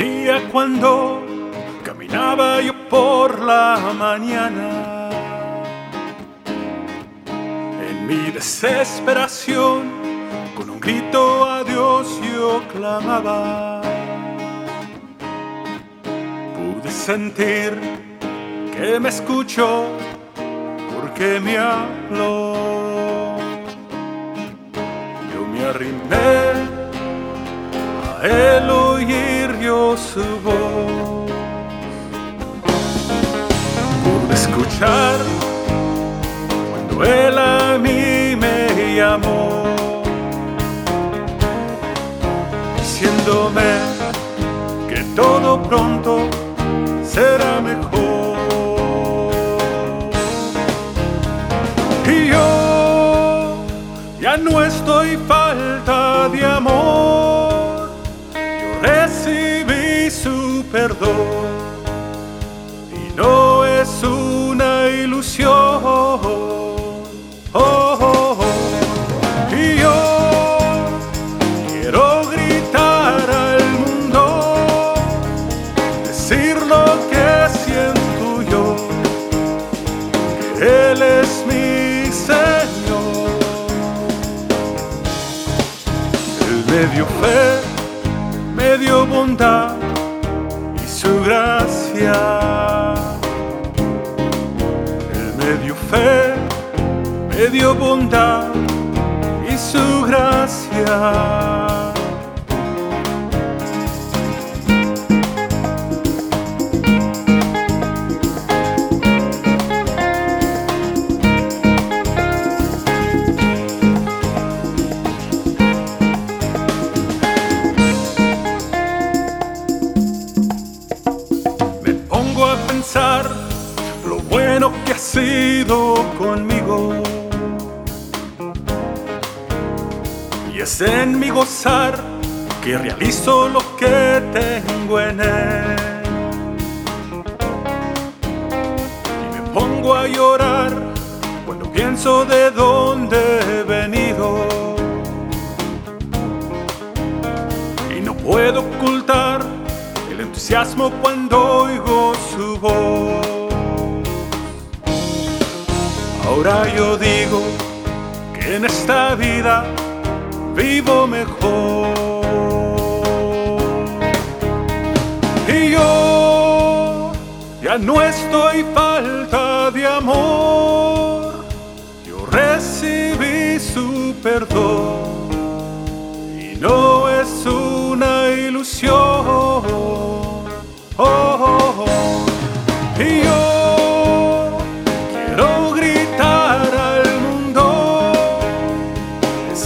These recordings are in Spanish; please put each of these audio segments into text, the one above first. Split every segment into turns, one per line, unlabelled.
día cuando caminaba yo por la mañana. En mi desesperación, con un grito a Dios yo clamaba. Pude sentir que me escuchó porque me habló. Yo me arrimé a él su voz. Pude escuchar cuando él a mí me llamó, diciéndome que todo pronto será mejor. Y yo ya no estoy falta y no es una ilusión. Oh, oh, oh. Y yo quiero gritar al mundo, decir lo que siento yo, Él es mi Señor. Él me dio fe, me dio bondad su gracia. Él me dio fe, me dio bondad y su gracia. Pongo a pensar lo bueno que ha sido conmigo. Y es en mi gozar que realizo lo que tengo en él. Y me pongo a llorar cuando pienso de dónde he venido. Y no puedo ocultar entusiasmo cuando oigo su voz. Ahora yo digo que en esta vida vivo mejor. Y yo ya no estoy falta de amor. Yo recibí su perdón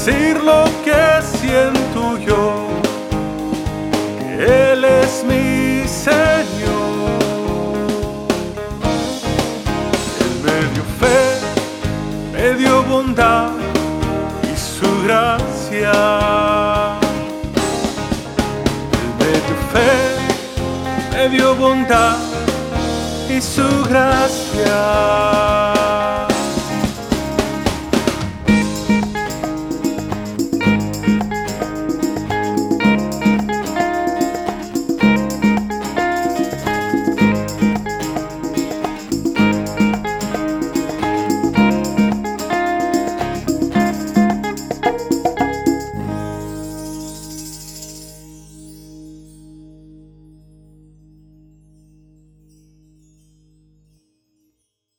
decir lo que siento yo, que Él es mi Señor. Él me dio fe, me dio bondad y su gracia. Él me dio fe, me dio bondad y su gracia.